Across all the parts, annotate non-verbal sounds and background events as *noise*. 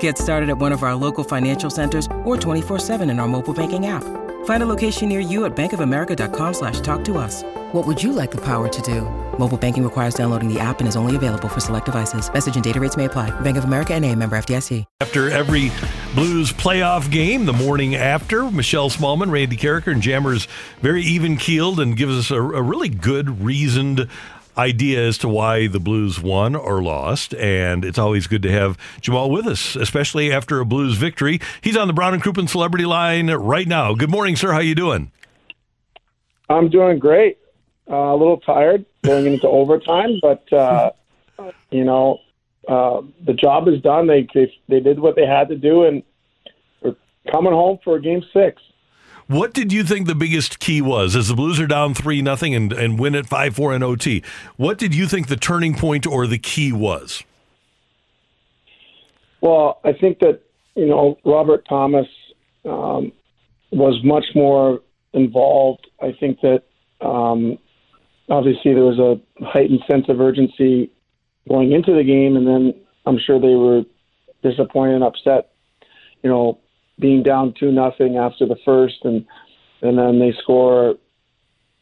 Get started at one of our local financial centers or 24-7 in our mobile banking app. Find a location near you at bankofamerica.com slash talk to us. What would you like the power to do? Mobile banking requires downloading the app and is only available for select devices. Message and data rates may apply. Bank of America and a member FDIC. After every Blues playoff game, the morning after, Michelle Smallmon, Randy Karraker, and Jammers very even-keeled and gives us a, a really good reasoned idea as to why the Blues won or lost, and it's always good to have Jamal with us, especially after a Blues victory. He's on the Brown and Crouppen Celebrity Line right now. Good morning, sir. How you doing? I'm doing great. Uh, a little tired going into *laughs* overtime, but uh, you know uh, the job is done. They, they they did what they had to do, and we're coming home for Game Six. What did you think the biggest key was as the Blues are down three nothing and and win at five four in OT? What did you think the turning point or the key was? Well, I think that you know Robert Thomas um, was much more involved. I think that um, obviously there was a heightened sense of urgency going into the game, and then I'm sure they were disappointed and upset. You know, being down two nothing after the first, and and then they score,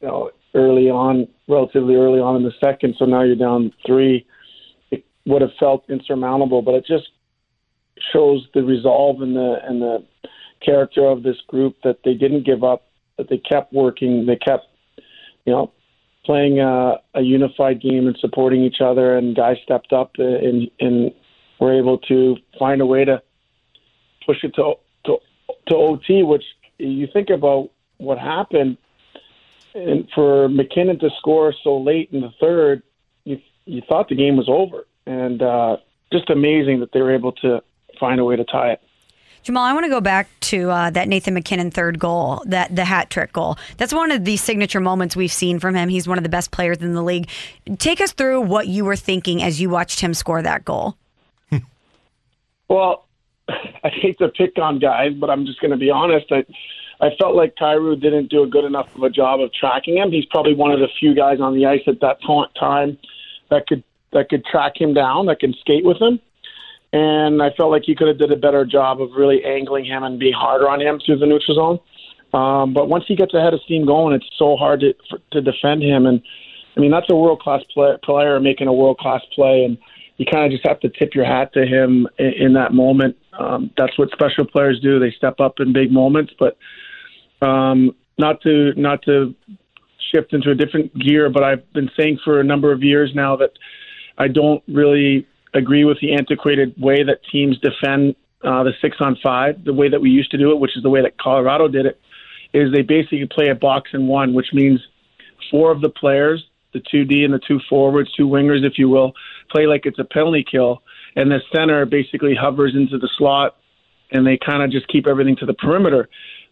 you know, early on, relatively early on in the second. So now you're down three. It would have felt insurmountable, but it just shows the resolve and the and the character of this group that they didn't give up, that they kept working, they kept, you know, playing a, a unified game and supporting each other, and guys stepped up uh, and and were able to find a way to push it to to, OT, which you think about what happened, and for MacKinnon to score so late in the third, you you thought the game was over, and uh, just amazing that they were able to find a way to tie it. Jamal, I want to go back to uh, that Nathan MacKinnon third goal, that the hat trick goal. That's one of the signature moments we've seen from him. He's one of the best players in the league. Take us through what you were thinking as you watched him score that goal. *laughs* well, *laughs* I hate to pick on guys, but I'm just going to be honest. I I felt like Kyrou didn't do a good enough of a job of tracking him. He's probably one of the few guys on the ice at that point time that could that could track him down, that can skate with him. And I felt like he could have did a better job of really angling him and being harder on him through the neutral zone. Um, but once he gets ahead of steam going, it's so hard to for, to defend him. And I mean, that's a world class play, player making a world class play, and you kind of just have to tip your hat to him in, in that moment. Um, that's what special players do; they step up in big moments. But um, not to not to shift into a different gear, but I've been saying for a number of years now that I don't really agree with the antiquated way that teams defend uh, the six on five, the way that we used to do it, which is the way that Colorado did it, is they basically play a box and one, which means four of the players, the two D and the two forwards, two wingers, if you will, play like it's a penalty kill, and the center basically hovers into the slot, and they kind of just keep everything to the perimeter.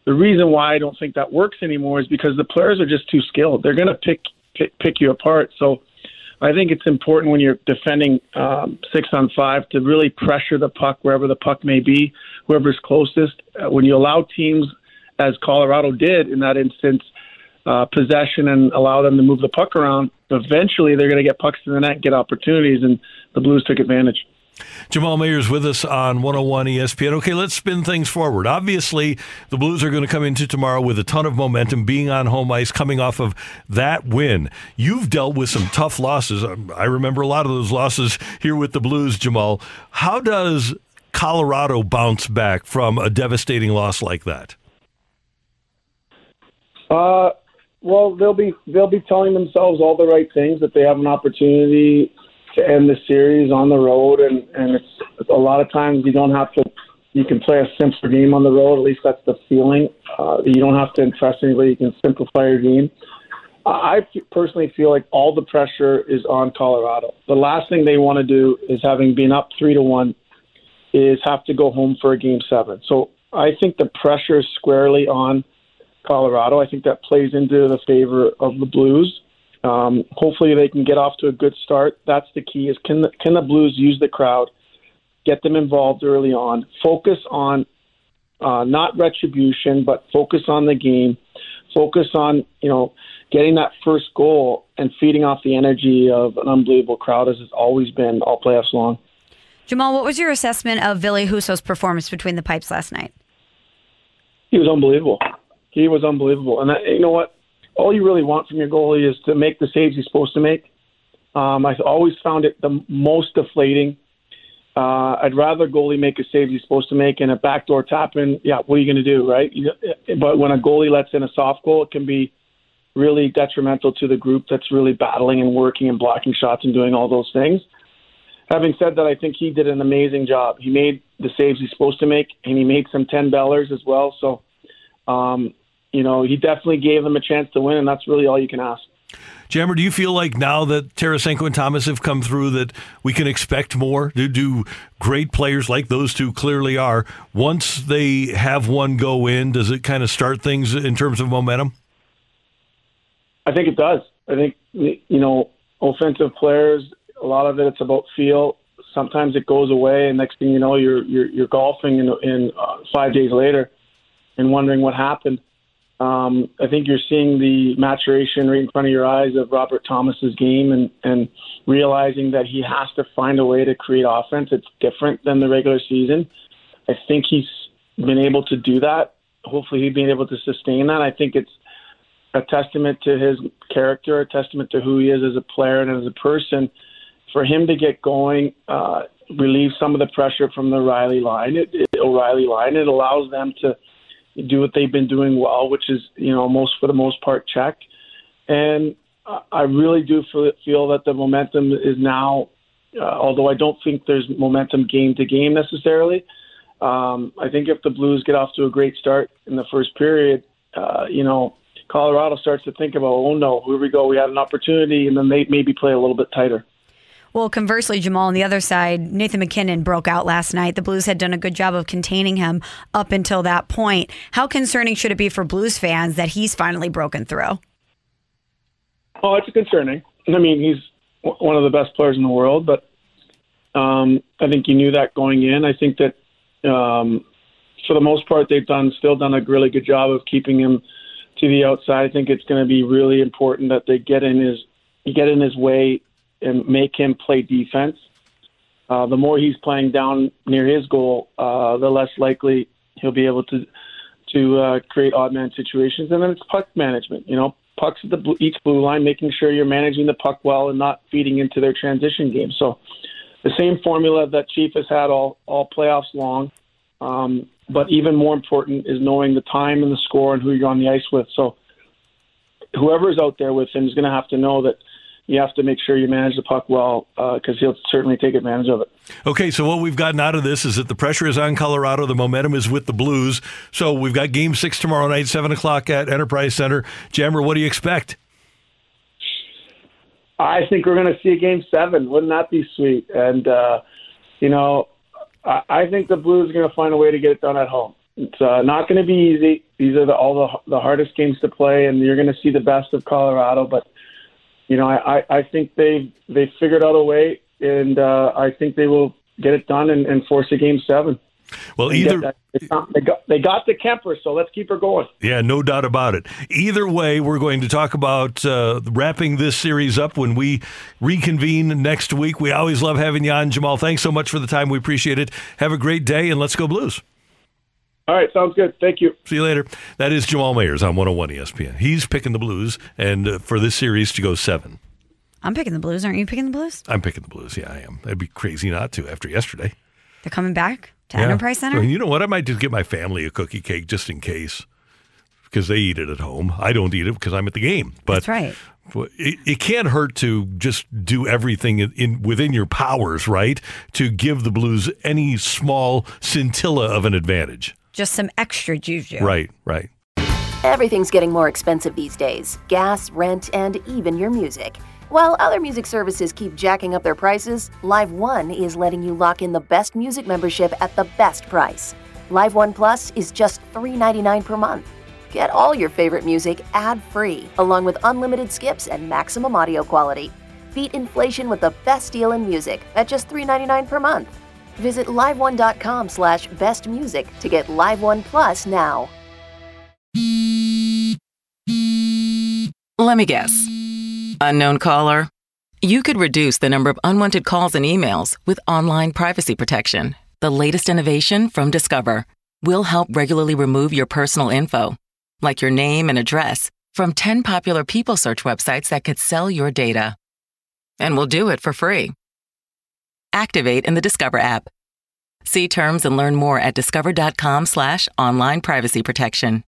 The reason why I don't think that works anymore is because the players are just too skilled. They're going to pick, pick pick you apart. So I think it's important when you're defending um, six on five to really pressure the puck wherever the puck may be, whoever's closest. Uh, when you allow teams, as Colorado did in that instance, uh, possession and allow them to move the puck around, eventually they're going to get pucks to the net, get opportunities, and the Blues took advantage. Jamal Mayers with us on 101 ESPN. Okay, let's spin things forward. Obviously, the Blues are going to come into tomorrow with a ton of momentum, being on home ice, coming off of that win. You've dealt with some tough losses. Um, I remember a lot of those losses here with the Blues, Jamal. How does Colorado bounce back from a devastating loss like that? Uh, well, they'll be they'll be telling themselves all the right things that they have an opportunity to end the series on the road, and and it's a lot of times you don't have to. You can play a simpler game on the road. At least that's the feeling. Uh, you don't have to impress anybody. You can simplify your game. I personally feel like all the pressure is on Colorado. The last thing they want to do is having been up three to one is have to go home for a game seven. So I think the pressure is squarely on Colorado. I think that plays into the favor of the Blues. Um, hopefully, they can get off to a good start. That's the key: is can the, can the Blues use the crowd, get them involved early on, focus on uh, not retribution, but focus on the game, focus on you know getting that first goal and feeding off the energy of an unbelievable crowd as it's always been all playoffs long. Jamal, what was your assessment of Ville Husso's performance between the pipes last night? He was unbelievable. He was unbelievable, and that, you know what? All you really want from your goalie is to make the saves he's supposed to make. Um, I've always found it the most deflating. Uh, I'd rather goalie make a save he's supposed to make and a backdoor tap in. Yeah, what are you going to do, right? But when a goalie lets in a soft goal, it can be really detrimental to the group that's really battling and working and blocking shots and doing all those things. Having said that, I think he did an amazing job. He made the saves he's supposed to make, and he made some ten dollars as well. So, um, you know, he definitely gave them a chance to win, and that's really all you can ask. Jammer, do you feel like now that Tarasenko and Thomas have come through that we can expect more? Do, do great players like those two clearly are, once they have one go in, does it kind of start things in terms of momentum? I think it does. I think you know, offensive players. A lot of it, it's about feel. Sometimes it goes away, and next thing you know, you're you're, you're golfing in, in uh, five days later, and wondering what happened. Um, I think you're seeing the maturation right in front of your eyes of Robert Thomas's game, and and realizing that he has to find a way to create offense. It's different than the regular season. I think he's been able to do that. Hopefully, he's been able to sustain that. I think it's a testament to his character, a testament to who he is as a player and as a person. For him to get going, uh, relieve some of the pressure from the Riley line, it, it, O'Reilly line, it allows them to do what they've been doing well, which is you know most for the most part check. And I really do feel, that the momentum is now, uh, although I don't think there's momentum game to game necessarily. Um, I think if the Blues get off to a great start in the first period, uh, you know, Colorado starts to think about, oh no, here we go, we had an opportunity, and then they maybe play a little bit tighter. Well, conversely, Jamal, on the other side, Nathan MacKinnon broke out last night. The Blues had done a good job of containing him up until that point. How concerning should it be for Blues fans that he's finally broken through? Oh, it's concerning. I mean, he's one of the best players in the world, but um, I think you knew that going in. I think that um, for the most part, they've done still done a really good job of keeping him to the outside. I think it's going to be really important that they get in his get in his way and make him play defense. Uh, the more he's playing down near his goal, uh, the less likely he'll be able to to uh, create odd man situations. And then it's puck management. You know, pucks at the blue, each blue line, making sure you're managing the puck well and not feeding into their transition game. So the same formula that Chief has had all all playoffs long. Um, but even more important is knowing the time and the score and who you're on the ice with. So whoever's out there with him is going to have to know that you have to make sure you manage the puck well because uh, he'll certainly take advantage of it. Okay, so what we've gotten out of this is that the pressure is on Colorado, the momentum is with the Blues. So we've got Game Six tomorrow night, seven o'clock at Enterprise Center. Jammer, what do you expect? I think we're going to see a Game Seven. Wouldn't that be sweet? And uh, you know, I think the Blues are going to find a way to get it done at home. It's uh, not going to be easy. These are the, all the, the hardest games to play, and you're going to see the best of Colorado. But you know, I, I think they they figured out a way, and uh, I think they will get it done and, and force a game seven. Well, either they got, they got the Kuemper, so let's keep her going. Yeah, no doubt about it. Either way, we're going to talk about uh, wrapping this series up when we reconvene next week. We always love having you on, Jamal. Thanks so much for the time. We appreciate it. Have a great day, and let's go Blues. All right, sounds good. Thank you. See you later. That is Jamal Mayers on 101 ESPN. He's picking the Blues, and uh, for this series to go seven. I'm picking the Blues. Aren't you picking the Blues? I'm picking the Blues. Yeah, I am. It'd be crazy not to after yesterday. They're coming back to yeah. Enterprise Center. you know what? I might just get my family a cookie cake just in case, because they eat it at home. I don't eat it because I'm at the game. But That's right. It, it can't hurt to just do everything in, in, within your powers, right? To give the Blues any small scintilla of an advantage. Just some extra juju. Right, right. Everything's getting more expensive these days gas, rent, and even your music. While other music services keep jacking up their prices, LiveOne is letting you lock in the best music membership at the best price. LiveOne Plus is just $3.99 per month. Get all your favorite music ad free, along with unlimited skips and maximum audio quality. Beat inflation with the best deal in music at just $3.99 per month. Visit liveone.com slash bestmusic to get LiveOne Plus now. Let me guess. Unknown caller? You could reduce the number of unwanted calls and emails with online privacy protection. The latest innovation from Discover will help regularly remove your personal info, like your name and address, from 10 popular people search websites that could sell your data. And we'll do it for free. Activate in the Discover app. See terms and learn more at discover.com slash online privacy protection.